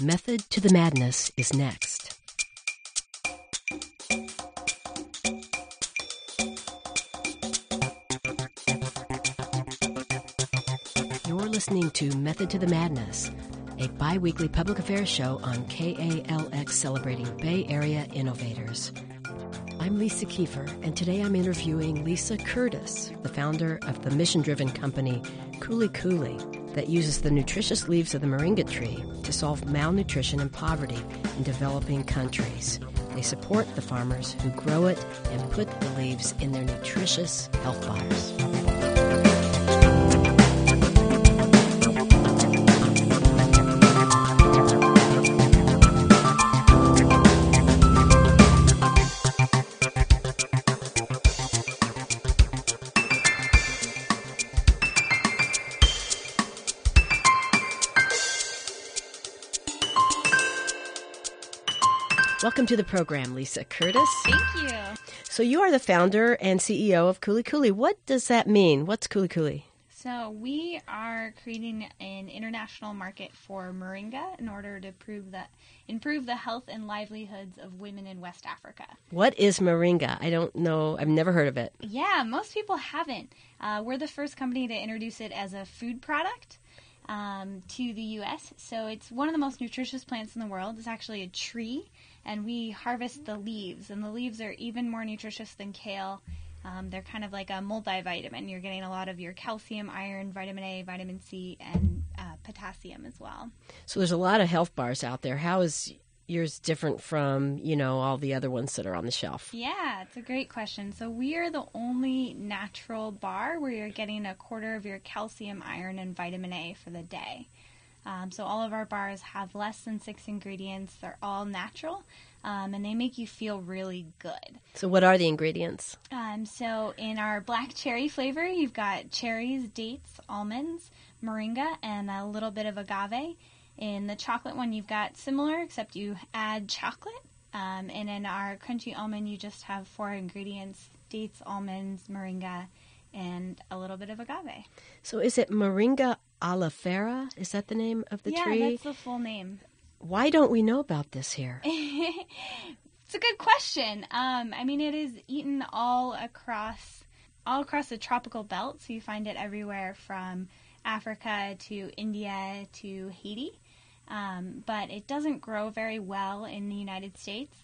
Method to the Madness is next. You're listening to Method to the Madness, a bi weekly public affairs show on KALX celebrating Bay Area innovators. I'm Lisa Kiefer, and today I'm interviewing Lisa Curtis, the founder of the mission driven company Kuli Kuli, that uses the nutritious leaves of the moringa tree to solve malnutrition and poverty in developing countries. They support the farmers who grow it and put the leaves in their nutritious health bars. Welcome to the program, Lisa Curtis. Thank you. So you are the founder and CEO of Kuli Kuli. What does that mean? What's Kuli Kuli? So we are creating an international market for moringa in order to prove that improve the health and livelihoods of women in West Africa. What is moringa? I don't know. I've never heard of it. Yeah, most people haven't. Uh, we're the first company to introduce it as a food product um, to the U.S. So it's one of the most nutritious plants in the world. It's actually a tree, and we harvest the leaves, and the leaves are even more nutritious than kale. Um, they're kind of like a multivitamin. You're getting a lot of your calcium, iron, vitamin A, vitamin C, and uh, potassium as well. So there's a lot of health bars out there. How is yours different from, you know, all the other ones that are on the shelf? Yeah, it's a great question. So we are the only natural bar where you're getting a quarter of your calcium, iron, and vitamin A for the day. Um, so all of our bars have less than six ingredients. They're all natural, um, and they make you feel really good. So what are the ingredients? Um, so in our black cherry flavor, you've got cherries, dates, almonds, moringa, and a little bit of agave. In the chocolate one, you've got similar, except you add chocolate. Um, and in our crunchy almond, you just have four ingredients: dates, almonds, moringa, and a little bit of agave. So is it Moringa oleifera? Is that the name of the yeah, tree? that's the full name. Why don't we know about this here? it's a good question. Um, I mean, it is eaten all across all across the tropical belt, so you find it everywhere from Africa to India to Haiti. Um, but it doesn't grow very well in the United States,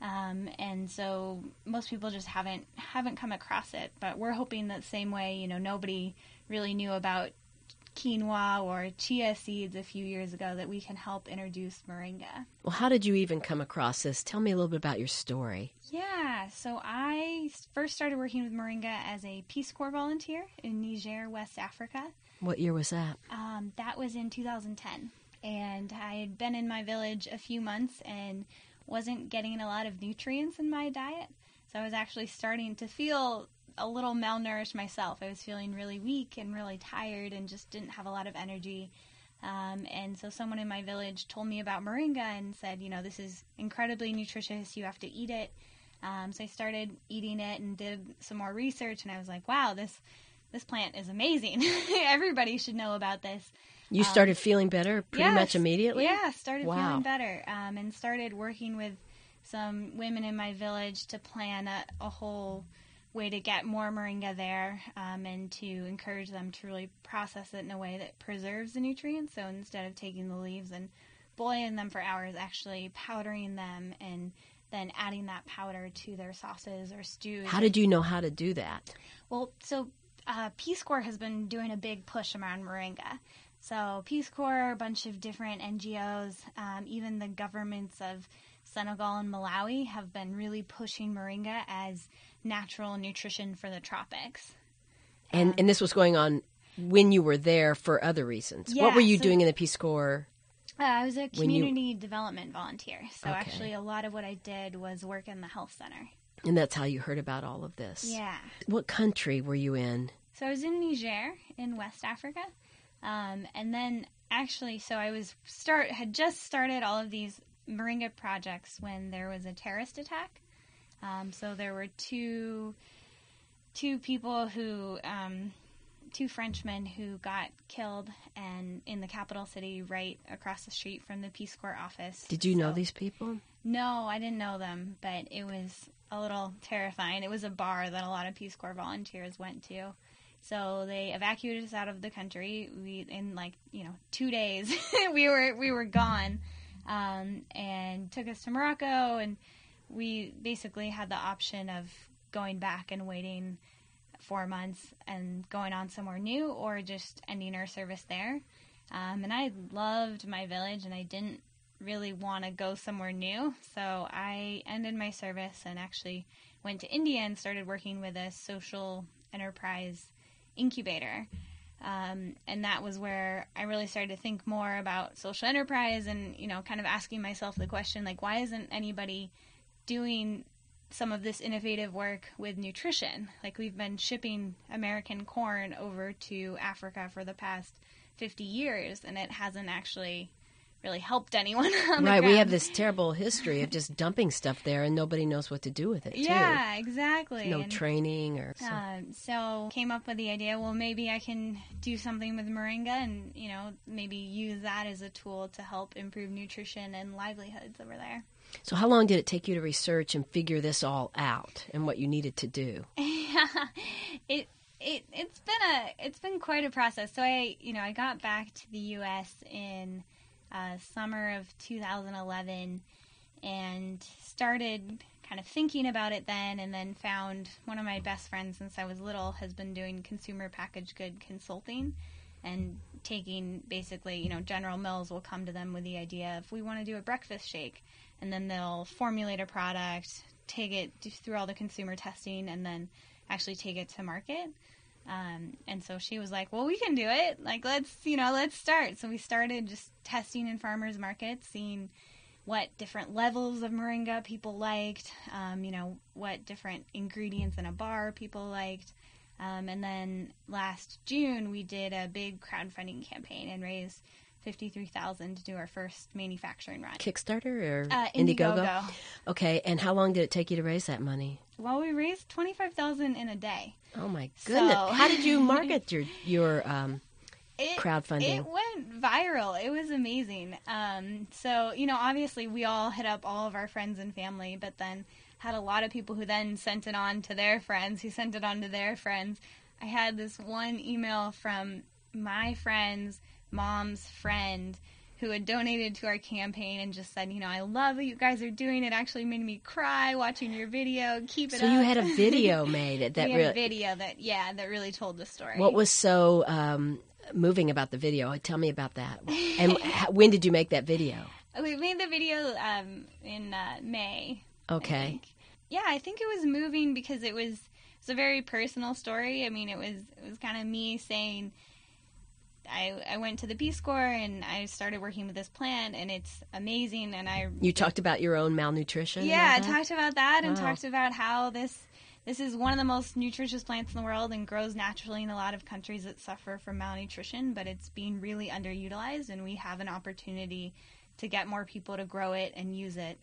um, and so most people just haven't haven't come across it. But we're hoping that same way, you know, nobody really knew about quinoa or chia seeds a few years ago that we can help introduce moringa. Well, how did you even come across this? Tell me a little bit about your story. Yeah, so I first started working with moringa as a Peace Corps volunteer in Niger, West Africa. What year was that? Um, that was in 2010. And I had been in my village a few months and wasn't getting a lot of nutrients in my diet. So I was actually starting to feel a little malnourished myself. I was feeling really weak and really tired and just didn't have a lot of energy. Um, and so someone in my village told me about moringa and said, you know, this is incredibly nutritious. You have to eat it. Um, so I started eating it and did some more research, and I was like, wow, this this plant is amazing. Everybody should know about this. You started feeling better pretty Yes. much immediately? Yeah, started Wow. feeling better, um, and started working with some women in my village to plan a, a whole way to get more moringa there, um, and to encourage them to really process it in a way that preserves the nutrients. So instead of taking the leaves and boiling them for hours, actually powdering them and then adding that powder to their sauces or stews. How did you know how to do that? Well, so uh, Peace Corps has been doing a big push around moringa. So Peace Corps, a bunch of different NGOs, um, even the governments of Senegal and Malawi have been really pushing moringa as natural nutrition for the tropics. And and this was going on when you were there for other reasons. what were you so- doing in the Peace Corps? Uh, I was a When you- community development volunteer, so Okay. actually a lot of what I did was work in the health center. And that's how you heard about all of this. Yeah. What country were you in? So I was in Niger in West Africa, um, and then actually, so I was start had just started all of these moringa projects when there was a terrorist attack. Um, so there were two two people who um, two Frenchmen who got killed and in the capital city right across the street from the Peace Corps office. Did you know these people? No, I didn't know them, but it was a little terrifying. It was a bar that a lot of Peace Corps volunteers went to. So they evacuated us out of the country. We in like you know two days we were we were gone, um, and took us to Morocco, and we basically had the option of going back and waiting four months and going on somewhere new, or just ending our service there. Um, and I loved my village, and I didn't really want to go somewhere new. So I ended my service and actually went to India and started working with a social enterprise incubator. Um, and that was where I really started to think more about social enterprise and, you know, kind of asking myself the question like, why isn't anybody doing some of this innovative work with nutrition? Like, we've been shipping American corn over to Africa for the past 50 years, and it hasn't actually really helped anyone on the Right, we have this terrible history of just dumping stuff there and nobody knows what to do with it, too. Yeah, exactly. No And, training or so. Um, so came up with the idea. Well, maybe I can do something with moringa, and you know, maybe use that as a tool to help improve nutrition and livelihoods over there. So, how long did it take you to research and figure this all out and what you needed to do? it it it's been a it's been quite a process. So I you know I got back to the U.S. in uh, summer of 2011 and started kind of thinking about it then, and then found one of my best friends since I was little has been doing consumer packaged good consulting and taking basically you know General Mills will come to them with the idea of we want to do a breakfast shake, and then they'll formulate a product, take it through all the consumer testing, and then actually take it to market. Um, and so she was like, "Well, we can do it. Like, let's you know, let's start." So we started just testing in farmers markets, seeing what different levels of moringa people liked, um, you know, what different ingredients in a bar people liked. Um, and then last June, we did a big crowdfunding campaign and raised fifty-three thousand to do our first manufacturing run. Kickstarter or Uh, Indiegogo? Indiegogo. Okay, and how long did it take you to raise that money? Well, we raised twenty-five thousand in a day. Oh my goodness! So- How did you market your your um, It, crowdfunding? It went viral. It was amazing. Um, so you know, obviously, we all hit up all of our friends and family, but then had a lot of people who then sent it on to their friends, who sent it on to their friends. I had this one email from my friend's mom's friend who had donated to our campaign and just said, you know, I love what you guys are doing. It actually made me cry watching your video. Keep it So up. you had a video made that a really. video that yeah that really told the story. What was so um, moving about the video? Tell me about that. And when did you make that video? We made the video um, in uh, May. Okay. think. Yeah, I think it was moving because it was it's a very personal story. I mean, it was it was kind of me saying I I went to the Peace Corps and I started working with this plant and it's amazing and I You talked about your own malnutrition. yeah, I talked about that and Wow. talked about how this this is one of the most nutritious plants in the world and grows naturally in a lot of countries that suffer from malnutrition, but it's being really underutilized and we have an opportunity to get more people to grow it and use it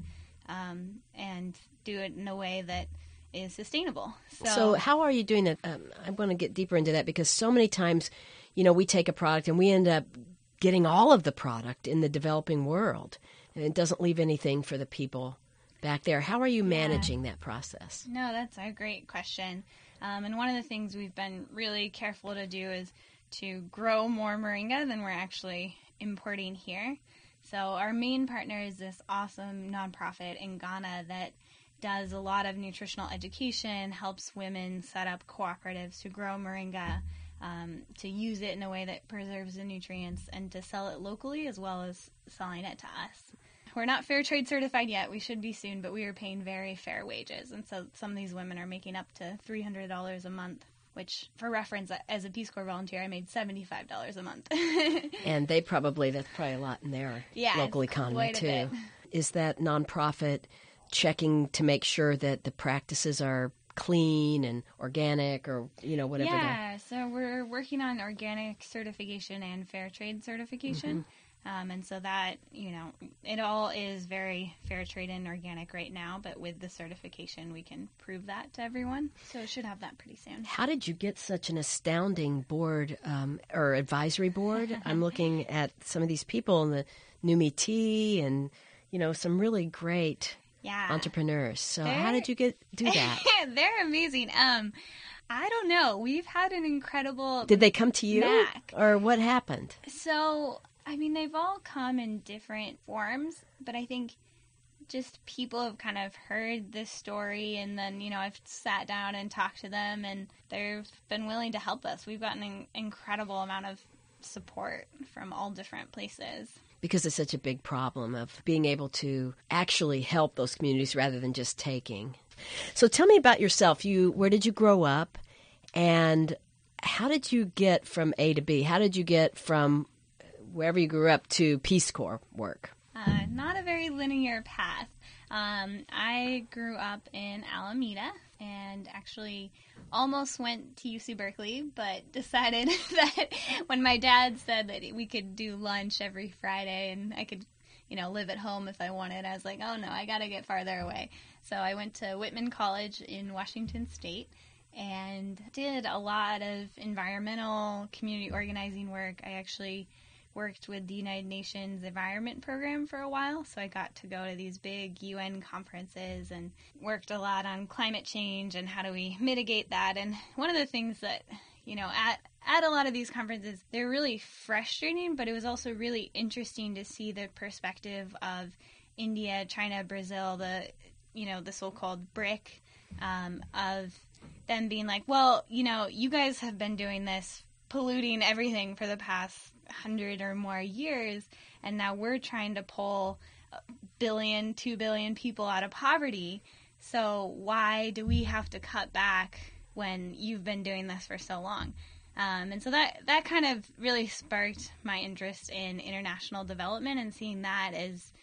um, and do it in a way that is sustainable. So, So, how are you doing that? Um, I want to get deeper into that because so many times, you know, we take a product and we end up getting all of the product in the developing world, and it doesn't leave anything for the people back there. How are you managing that process? No, that's a great question. Um, and one of the things we've been really careful to do is to grow more moringa than we're actually importing here. So our main partner is this awesome nonprofit in Ghana that does a lot of nutritional education, helps women set up cooperatives to grow moringa, um, to use it in a way that preserves the nutrients, and to sell it locally as well as selling it to us. We're not fair trade certified yet. We should be soon, but we are paying very fair wages. And so some of these women are making up to $300 a month, which, for reference, as a Peace Corps volunteer, I made $75 a month. And they probably, that's probably a lot in their Yeah, local economy too. Is that nonprofit checking to make sure that the practices are clean and organic or, you know, whatever? yeah, so we're working on organic certification and fair trade certification. Um, and so that, you know, it all is very fair trade and organic right now, but with the certification, we can prove that to everyone. So it should have that pretty soon. How did you get such an astounding board um, or advisory board? I'm looking at some of these people in the Numi Tea and, you know, some really great Yeah. entrepreneurs. So how They're- did you get do that? They're amazing. Um, I don't know. We've had an incredible Did they come to you, or what happened? So, I mean, they've all come in different forms, but I think just people have kind of heard this story, and then, you know, I've sat down and talked to them, and they've been willing to help us. We've gotten an incredible amount of support from all different places. Because it's such a big problem of being able to actually help those communities rather than just taking. So tell me about yourself. You where did you grow up, and how did you get from A to B? How did you get from wherever you grew up to Peace Corps work? Uh, not a very linear path. Um, I grew up in Alameda and actually almost went to UC Berkeley, but decided that when my dad said that we could do lunch every Friday and I could, you know, live at home if I wanted, I was like, oh no, I got to get farther away. So I went to Whitman College in Washington State and did a lot of environmental community organizing work. I actually worked with the United Nations Environment Program for a while, so I got to go to these big UN conferences and worked a lot on climate change and how do we mitigate that. And one of the things that, you know, at at a lot of these conferences, they're really frustrating, but it was also really interesting to see the perspective of India, China, Brazil, the you know the so-called BRIC, um, of them being like, well, you know, you guys have been doing this, polluting everything for the past hundred or more years, and now we're trying to pull a billion, two billion people out of poverty. So why do we have to cut back when you've been doing this for so long? Um, and so that that kind of really sparked my interest in international development and seeing that as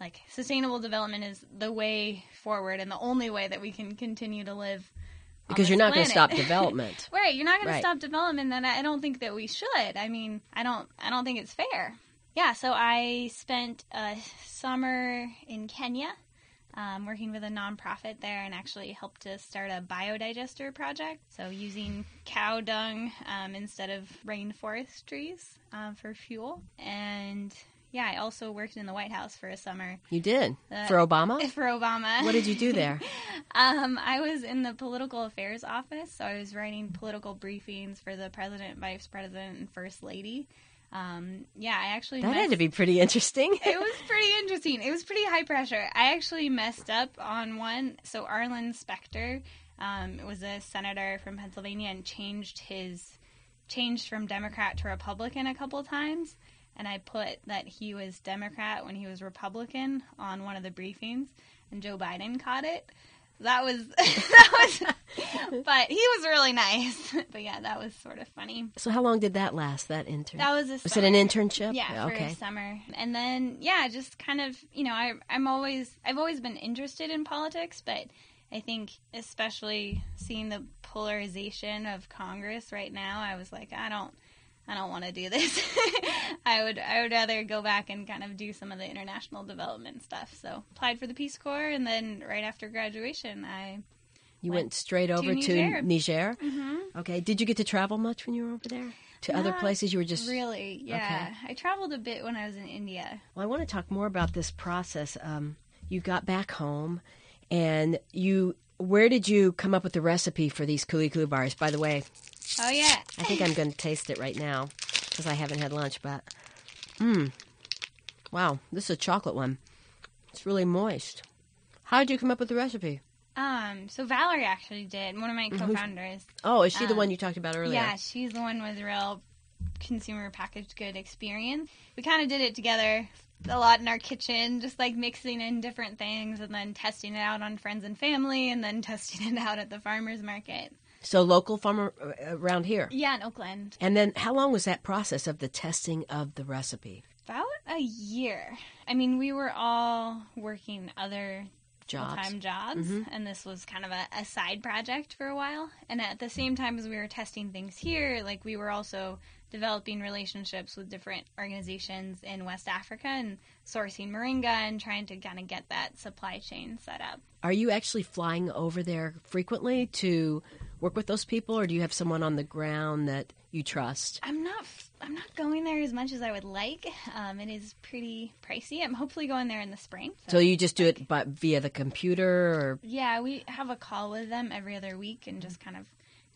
like sustainable development is the way forward and the only way that we can continue to live Because you're not going to stop development. Right, you're not going Right. to stop development, then I don't think that we should. I mean, I don't, I don't think it's fair. Yeah, so I spent a summer in Kenya, um, working with a nonprofit there, and actually helped to start a biodigester project. So using cow dung um, instead of rainforest trees um, for fuel, and yeah, I also worked in the White House for a summer You did Uh, for Obama. for Obama. What did you do there? Um, I was in the political affairs office, so I was writing political briefings for the president, vice president, and first lady. Um, yeah, I actually That had to be pretty interesting. it was pretty interesting. It was pretty high pressure. I actually messed up on one. So Arlen Specter um, was a senator from Pennsylvania and changed his changed from Democrat to Republican a couple times. And I put that he was Democrat when he was Republican on one of the briefings, and Joe Biden caught it. That was that was, but he was really nice. But yeah, that was sort of funny. so how long did that last? That intern? That was a was it an internship? Yeah, for Okay. a summer, and then yeah, just kind of you know I I'm always I've always been interested in politics, but I think especially seeing the polarization of Congress right now, I was like I don't I don't want to do this. I would I would rather go back and kind of do some of the international development stuff. So applied for the Peace Corps, and then right after graduation, I You Went went straight over to Niger. Niger. Okay. Did you get to travel much when you were over there? To other places? You were just really yeah I traveled a bit when I was in India. Well, I want to talk more about this process. Um, you got back home, and you. Where did you come up with the recipe for these kuli kuli bars? By the way, Oh yeah, I think I'm going to taste it right now because I haven't had lunch. But, mmm, wow, this is a chocolate one. It's really moist. How did you come up with the recipe? Um, so Valerie actually did, one of my co-founders. Oh, is she the Um, one you talked about earlier? Yeah, she's the one with real consumer packaged good experience. We kind of did it together a lot in our kitchen, just like mixing in different things and then testing it out on friends and family and then testing it out at the farmers market. So local farmer uh, around here. Yeah, in Oakland. And then, how long was that process of the testing of the recipe? About a year. I mean, we were all working other full jobs. time jobs, and this was kind of a, a side project for a while. And at the same time as we were testing things here, like we were also developing relationships with different organizations in West Africa and sourcing moringa and trying to kind of get that supply chain set up. Are you actually flying over there frequently to work with those people, or do you have someone on the ground that you trust? I'm not. I'm not going there as much as I would like. Um, it is pretty pricey. I'm hopefully going there in the spring. So you just do it but via the computer, or Yeah, we have a call with them every other week and just kind of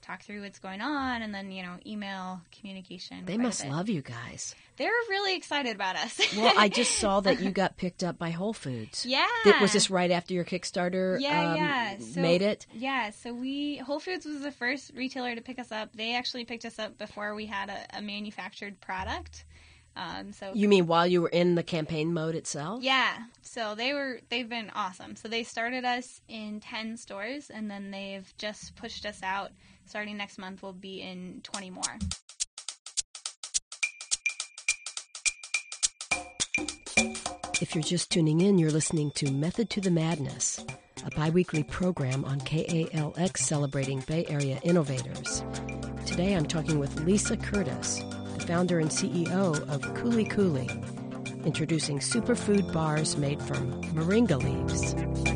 talk through what's going on, and then you know email communication. they must love you guys. They're really excited about us. Well, I just saw that you got picked up by Whole Foods. yeah. Th- Was this right after your Kickstarter Yeah, um, yeah. So, made it? Yeah, so we Whole Foods was the first retailer to pick us up. They actually picked us up before we had a, a manufactured product. Um, so You mean while you were in the campaign mode itself? Yeah. So they were they've been awesome. So they started us in 10 stores and then they've just pushed us out starting next month we'll be in 20 more. If you're just tuning in, you're listening to Method to the Madness, a biweekly program on KALX celebrating Bay Area innovators. Today I'm talking with Lisa Curtis, the founder and CEO of Kuli Kuli, introducing superfood bars made from moringa leaves.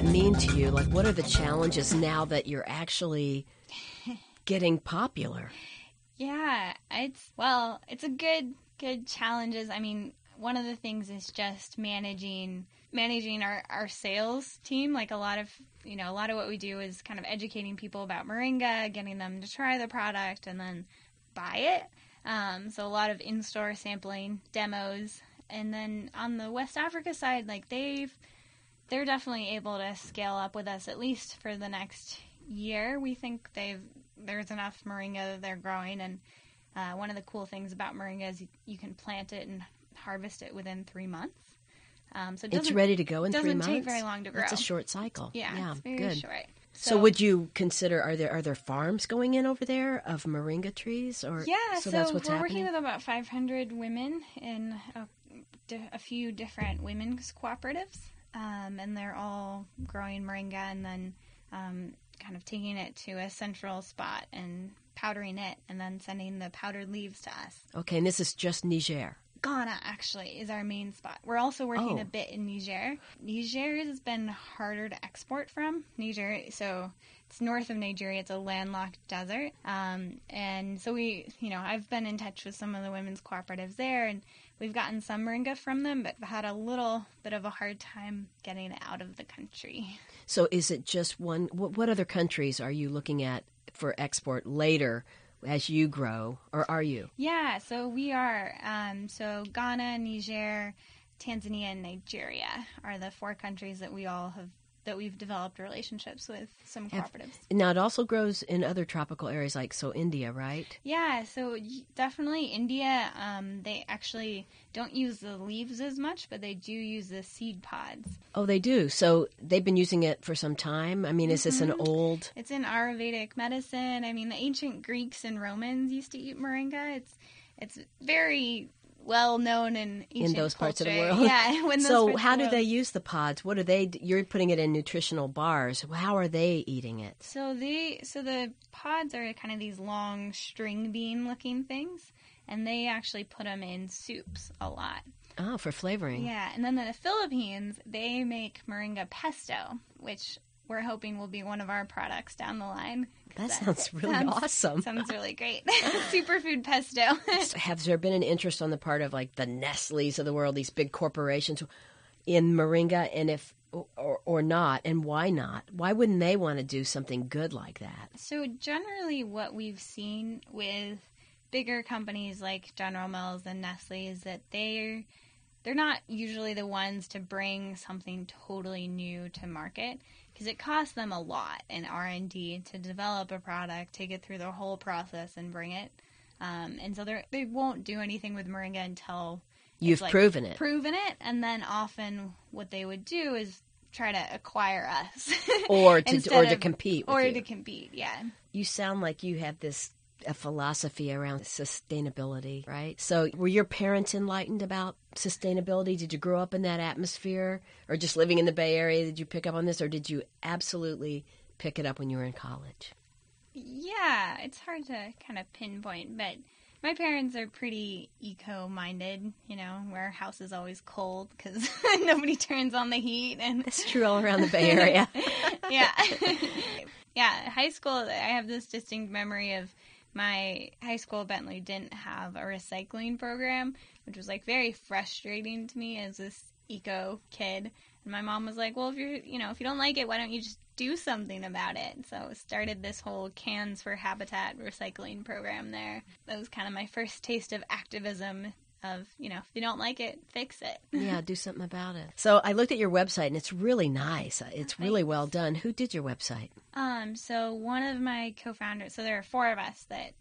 That mean to you? Like, what are the challenges now that you're actually getting popular? Yeah, it's well, it's a good good challenges. I mean, one of the things is just managing managing our our sales team. Like a lot of you know, a lot of what we do is kind of educating people about moringa, getting them to try the product, and then buy it. Um, so a lot of in-store sampling, demos, and then on the West Africa side, like they've they're definitely able to scale up with us at least for the next year. We think they've there's enough moringa that they're growing, and uh, one of the cool things about moringa is you, you can plant it and harvest it within three months. Um, so it It's ready to go in three months. doesn't take very long to grow. That's a short cycle. yeah, it's very good. short. So, would you consider are there are there farms going in over there of moringa trees or Yeah, so, so, that's what's we're happening. working with about 500 women in a, a few different women's cooperatives, um, and they're all growing moringa and then um, kind of taking it to a central spot and powdering it, and then sending the powdered leaves to us. okay, and this is just Niger. Ghana actually is our main spot. We're also working Oh. a bit in Niger. Niger has been harder to export from. Niger, so it's north of Nigeria. It's a landlocked desert, um, and so we, you know, I've been in touch with some of the women's cooperatives there, and we've gotten some moringa from them, but had a little bit of a hard time getting it out of the country. So is it just one? What, what other countries are you looking at for export later as you grow, or are you? Yeah, so we are. Um, so Ghana, Niger, Tanzania, and Nigeria are the four countries that we all have that we've developed relationships with some cooperatives. Now it also grows in other tropical areas like so India, right? Yeah, so definitely India. Um, they actually don't use the leaves as much, but they do use the seed pods. Oh, they do. So they've been using it for some time. I mean, is this an old? It's in Ayurvedic medicine. I mean, the ancient Greeks and Romans used to eat moringa. It's it's very well known in ancient those parts of the world? Yeah. When those So how do they use the pods? What are they? You're putting it in nutritional bars. How are they eating it? So they so the pods are kind of these long string bean looking things, and they actually put them in soups a lot. Oh, for flavoring. Yeah, and then in the Philippines they make moringa pesto, which we're hoping will be one of our products down the line. 'cause That sounds really sounds- awesome. Sounds really great. Superfood pesto. Has there been an interest on the part of like the Nestle's of the world, these big corporations, in moringa, and if or or not, and why not? Why wouldn't they want to do something good like that? So generally, what we've seen with bigger companies like General Mills and Nestle is that they're they're not usually the ones to bring something totally new to market because it costs them a lot in R and D to develop a product, take it through the whole process, and bring it. Um, and so they they won't do anything with moringa until You've like, proven it. proven it, and then often what they would do is try to acquire us Or to- or to of- compete with or you. to compete. Yeah. you sound like you have this a philosophy around sustainability, right? So, were your parents enlightened about sustainability? Did you grow up in that atmosphere or just living in the Bay Area? Did you pick up on this or did you absolutely pick it up when you were in college? Yeah, it's hard to kind of pinpoint, but my parents are pretty eco minded, you know, where our house is always cold because nobody turns on the heat. and That's true all around the Bay Area. yeah. yeah, high school, I have this distinct memory of my high school Bentley didn't have a recycling program, which was like very frustrating to me as this eco kid. And my mom was like, "Well, if you're, you know, if you don't like it, why don't you just do something about it?" So started this whole cans for habitat recycling program there. That was kind of my first taste of activism of, you know, if you don't like it, fix it. yeah, do something about it. So I looked at your website and it's really nice. It's really well done. Who did your website? Um, so one of my co-founders, so there are four of us that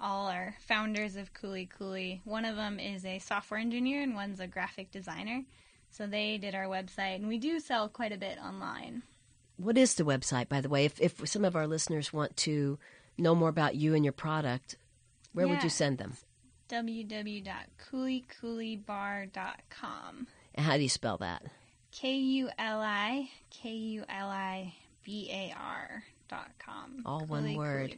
all are founders of Kuli Kuli. One of them is a software engineer and one's a graphic designer. So they did our website, and we do sell quite a bit online. What is the website, by the way? If, if some of our listeners want to know more about you and your product, where yeah. would you send them? www.kulikulibar.com. And how do you spell that? K U L I K U L I B A R dot com. All one word.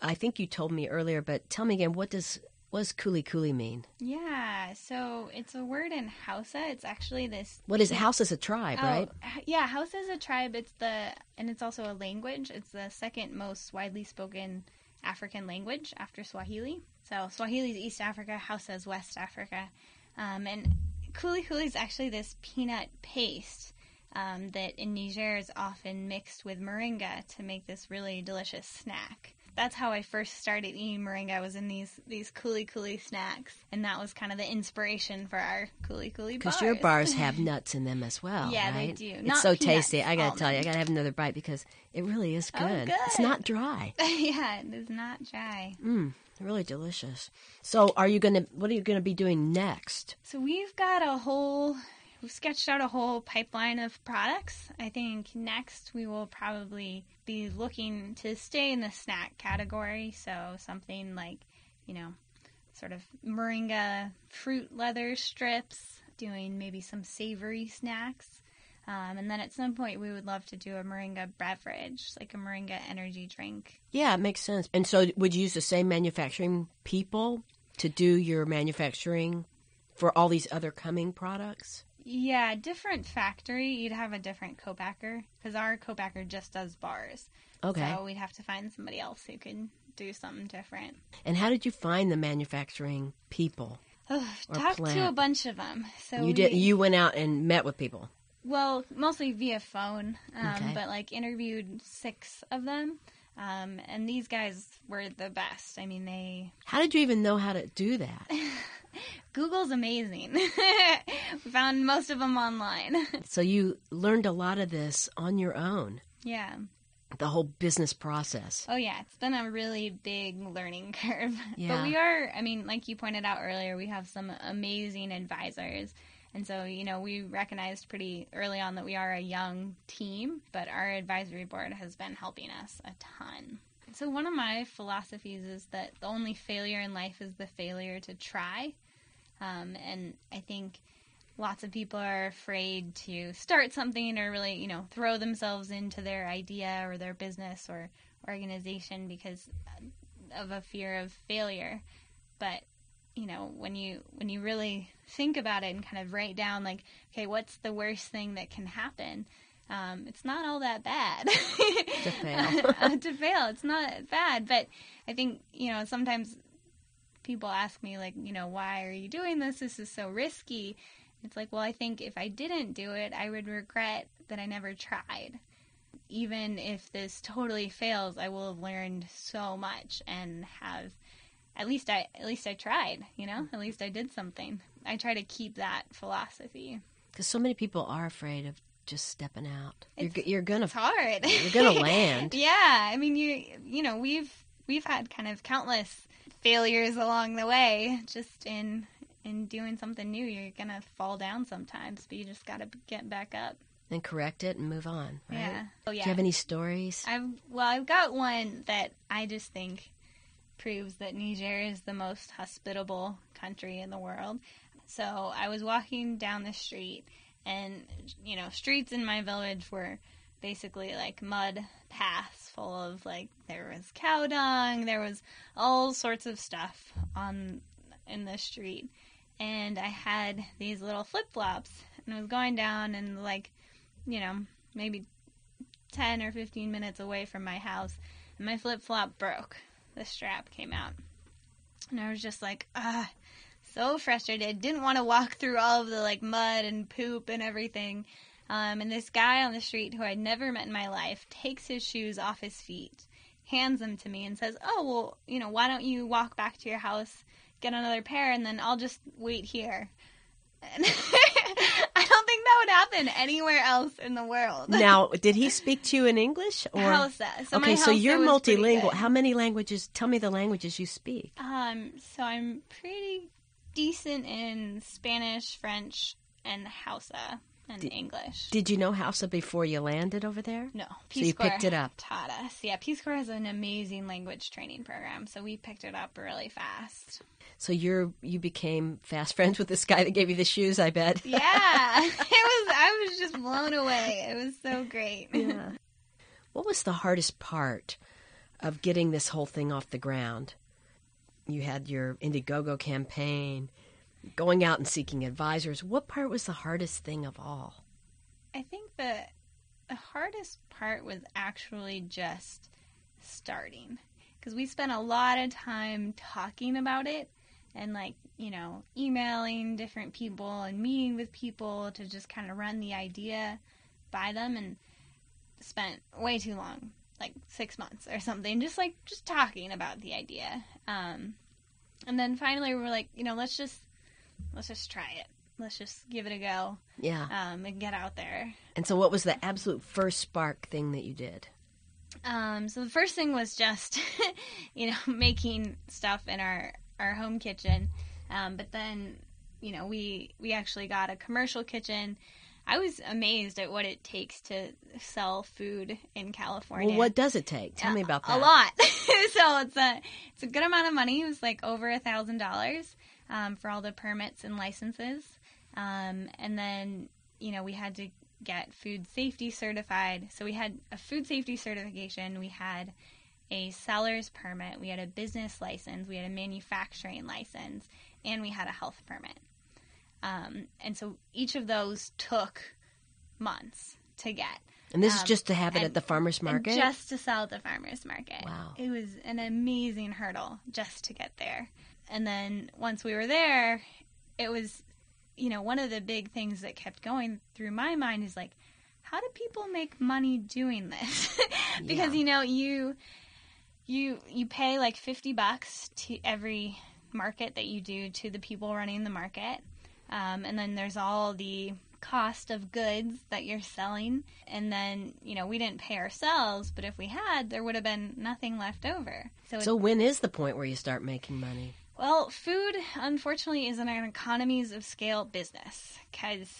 I think you told me earlier, but tell me again, what does what does Kuli Kuli mean? Yeah, so it's a word in Hausa. It's actually this. What is Hausa? Is a tribe, oh, right? Yeah, Hausa is a tribe. It's the and it's also a language. It's the second most widely spoken African language after Swahili. So Swahili is East Africa, Hausa is West Africa, um, and Kuli Cooley is actually this peanut paste. Um, that in Niger is often mixed with moringa to make this really delicious snack that's how I first started eating moringa. I was in these these kuli kuli snacks, and that was kind of the inspiration for our kuli kuli. bars. Because your bars have nuts in them as well. Yeah, right? they do. It's so peanuts, tasty. I gotta almonds. tell you, I gotta have another bite because it really is good. Oh, good. It's not dry. yeah, it is not dry. Mmm, really delicious. So, are you gonna? What are you gonna be doing next? So we've got a whole we've sketched out a whole pipeline of products. I think next we will probably be looking to stay in the snack category. So something like, you know, sort of moringa fruit leather strips, doing maybe some savory snacks. Um, and then at some point, we would love to do a moringa beverage, like a moringa energy drink. Yeah, it makes sense. And so, would you use the same manufacturing people to do your manufacturing for all these other coming products? Yeah, different factory. You'd have a different co-packer because our co-packer just does bars. Okay. So we'd have to find somebody else who could do something different. And how did you find the manufacturing people? Oh, talked plant? to a bunch of them. So you we, did. You went out and met with people. Well, mostly via phone, um, Okay. but like interviewed six of them. Um, and these guys were the best. I mean, they How did you even know how to do that? Google's amazing. we found most of them online. so you learned a lot of this on your own. yeah. The whole business process. Oh yeah, it's been a really big learning curve. Yeah. But we are, I mean, like you pointed out earlier, we have some amazing advisors. And so, you know, we recognized pretty early on that we are a young team, but our advisory board has been helping us a ton. So, one of my philosophies is that the only failure in life is the failure to try. Um, and I think lots of people are afraid to start something or really, you know, throw themselves into their idea or their business or organization because of a fear of failure. But you know, when you when you really think about it and kind of write down like, okay, what's the worst thing that can happen? Um, it's not all that bad To fail. Uh, to fail, it's not bad. But I think you know sometimes people ask me like, you know, why are you doing this? This is so risky. It's like, well, I think if I didn't do it, I would regret that I never tried. Even if this totally fails, I will have learned so much and have at least I at least I tried, you know? At least I did something. I try to keep that philosophy. Because so many people are afraid of just stepping out. You're, you're gonna It's hard. You're gonna land. yeah, I mean you you know, we've we've had kind of countless failures along the way just in in doing something new. You're going to fall down sometimes, but you just got to get back up. and correct it and move on. Right? Yeah. Oh yeah. Do you have any stories? I've well, I've got one that I just think proves that Niger is the most hospitable country in the world. So I was walking down the street, and you know, streets in my village were basically like mud paths full of like there was cow dung, there was all sorts of stuff on in the street, and I had these little flip flops, and I was going down and like, you know, maybe ten or fifteen minutes away from my house, and my flip flop broke. The strap came out, and I was just like, ah. So frustrated, didn't want to walk through all of the like mud and poop and everything. Um, and this guy on the street who I'd never met in my life takes his shoes off his feet, hands them to me, and says, Oh, well, you know, why don't you walk back to your house, get another pair, and then I'll just wait here. And that would happen anywhere else in the world. Now, did he speak to you in English or Hausa. So okay? So you're multilingual. How many languages? Tell me the languages you speak. Um, so I'm pretty decent in Spanish, French, and Hausa and English. Did you know Hausa before you landed over there? No, So Peace you Corps picked it up. Taught us. Yeah, Peace Corps has an amazing language training program, so we picked it up really fast. So you're you became fast friends with this guy that gave you the shoes. I bet. Yeah, it was. I was just blown away. It was so great. Yeah. What was the hardest part of getting this whole thing off the ground? You had your Indiegogo campaign, going out and seeking advisors. What part was the hardest thing of all? I think the the hardest part was actually just starting because we spent a lot of time talking about it and like you know emailing different people and meeting with people to just kind of run the idea by them and spent way too long like six months or something just like just talking about the idea um, and then finally we were like you know let's just let's just try it let's just give it a go Yeah. um, and get out there. And so, what was the absolute first spark thing that you did? Um, so the first thing was just, you know, making stuff in our our home kitchen. Um, but then, you know, we we actually got a commercial kitchen. I was amazed at what it takes to sell food in California. Well, what does it take? Tell me about that. A lot. so it's a it's a good amount of money. It was like over a thousand dollars um, for all the permits and licenses, um, and then you know we had to get food safety certified. So we had a food safety certification. We had a seller's permit. We had a business license. We had a manufacturing license, and we had a health permit. Um, and so each of those took months to get. And this is Um, just to have it and- at the farmer's market? just to sell at the farmer's market. Wow. It was an amazing hurdle just to get there. And then once we were there, it was, you know, one of the big things that kept going through my mind is like, how do people make money doing this? because Yeah. you know, you you you pay like 50 bucks to every market that you do to the people running the market. Um, and then there's all the cost of goods that you're selling. And then, you know, we didn't pay ourselves, but if we had, there would have been nothing left over. So, so, when is the point where you start making money? Well, food, unfortunately, is an economies of scale business because,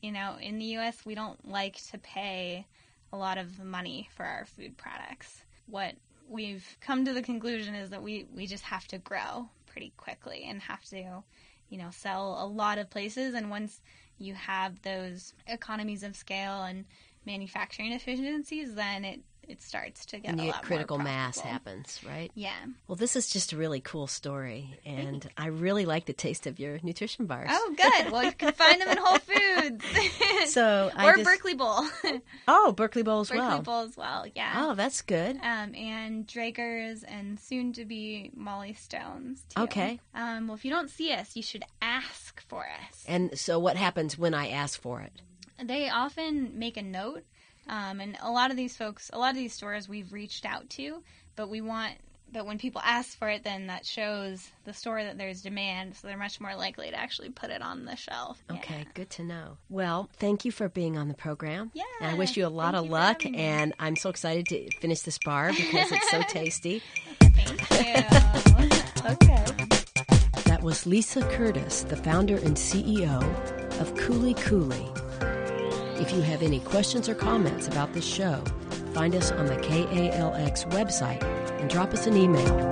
you know, in the U.S., we don't like to pay a lot of money for our food products. What we've come to the conclusion is that we, we just have to grow pretty quickly and have to, you know, sell a lot of places. And once you have those economies of scale and manufacturing efficiencies, then it, it starts to get and a lot critical mass happens, right? Yeah. Well, this is just a really cool story, and I really like the taste of your nutrition bars. Oh, good. Well, you can find them in Whole Foods. So or just- Berkeley Bowl. Oh, Berkeley Bowl as Berkeley well. Bowl as well, yeah. Oh, that's good. Um, and Draeger's and soon to be Mollie Stone's too. Okay. Um, well, if you don't see us, you should ask for us. And so, what happens when I ask for it? They often make a note, um, and a lot of these folks, a lot of these stores we've reached out to, but we want. But when people ask for it, then that shows the store that there's demand, so they're much more likely to actually put it on the shelf. Okay, Yeah. good to know. Well, thank you for being on the program. Yeah, And I wish you a lot of luck, and I'm so excited to finish this bar because it's so tasty. Thank you. Okay. That was Lisa Curtis, the founder and CEO of Kuli Kuli. If you have any questions or comments about this show, find us on the KALX website and drop us an email.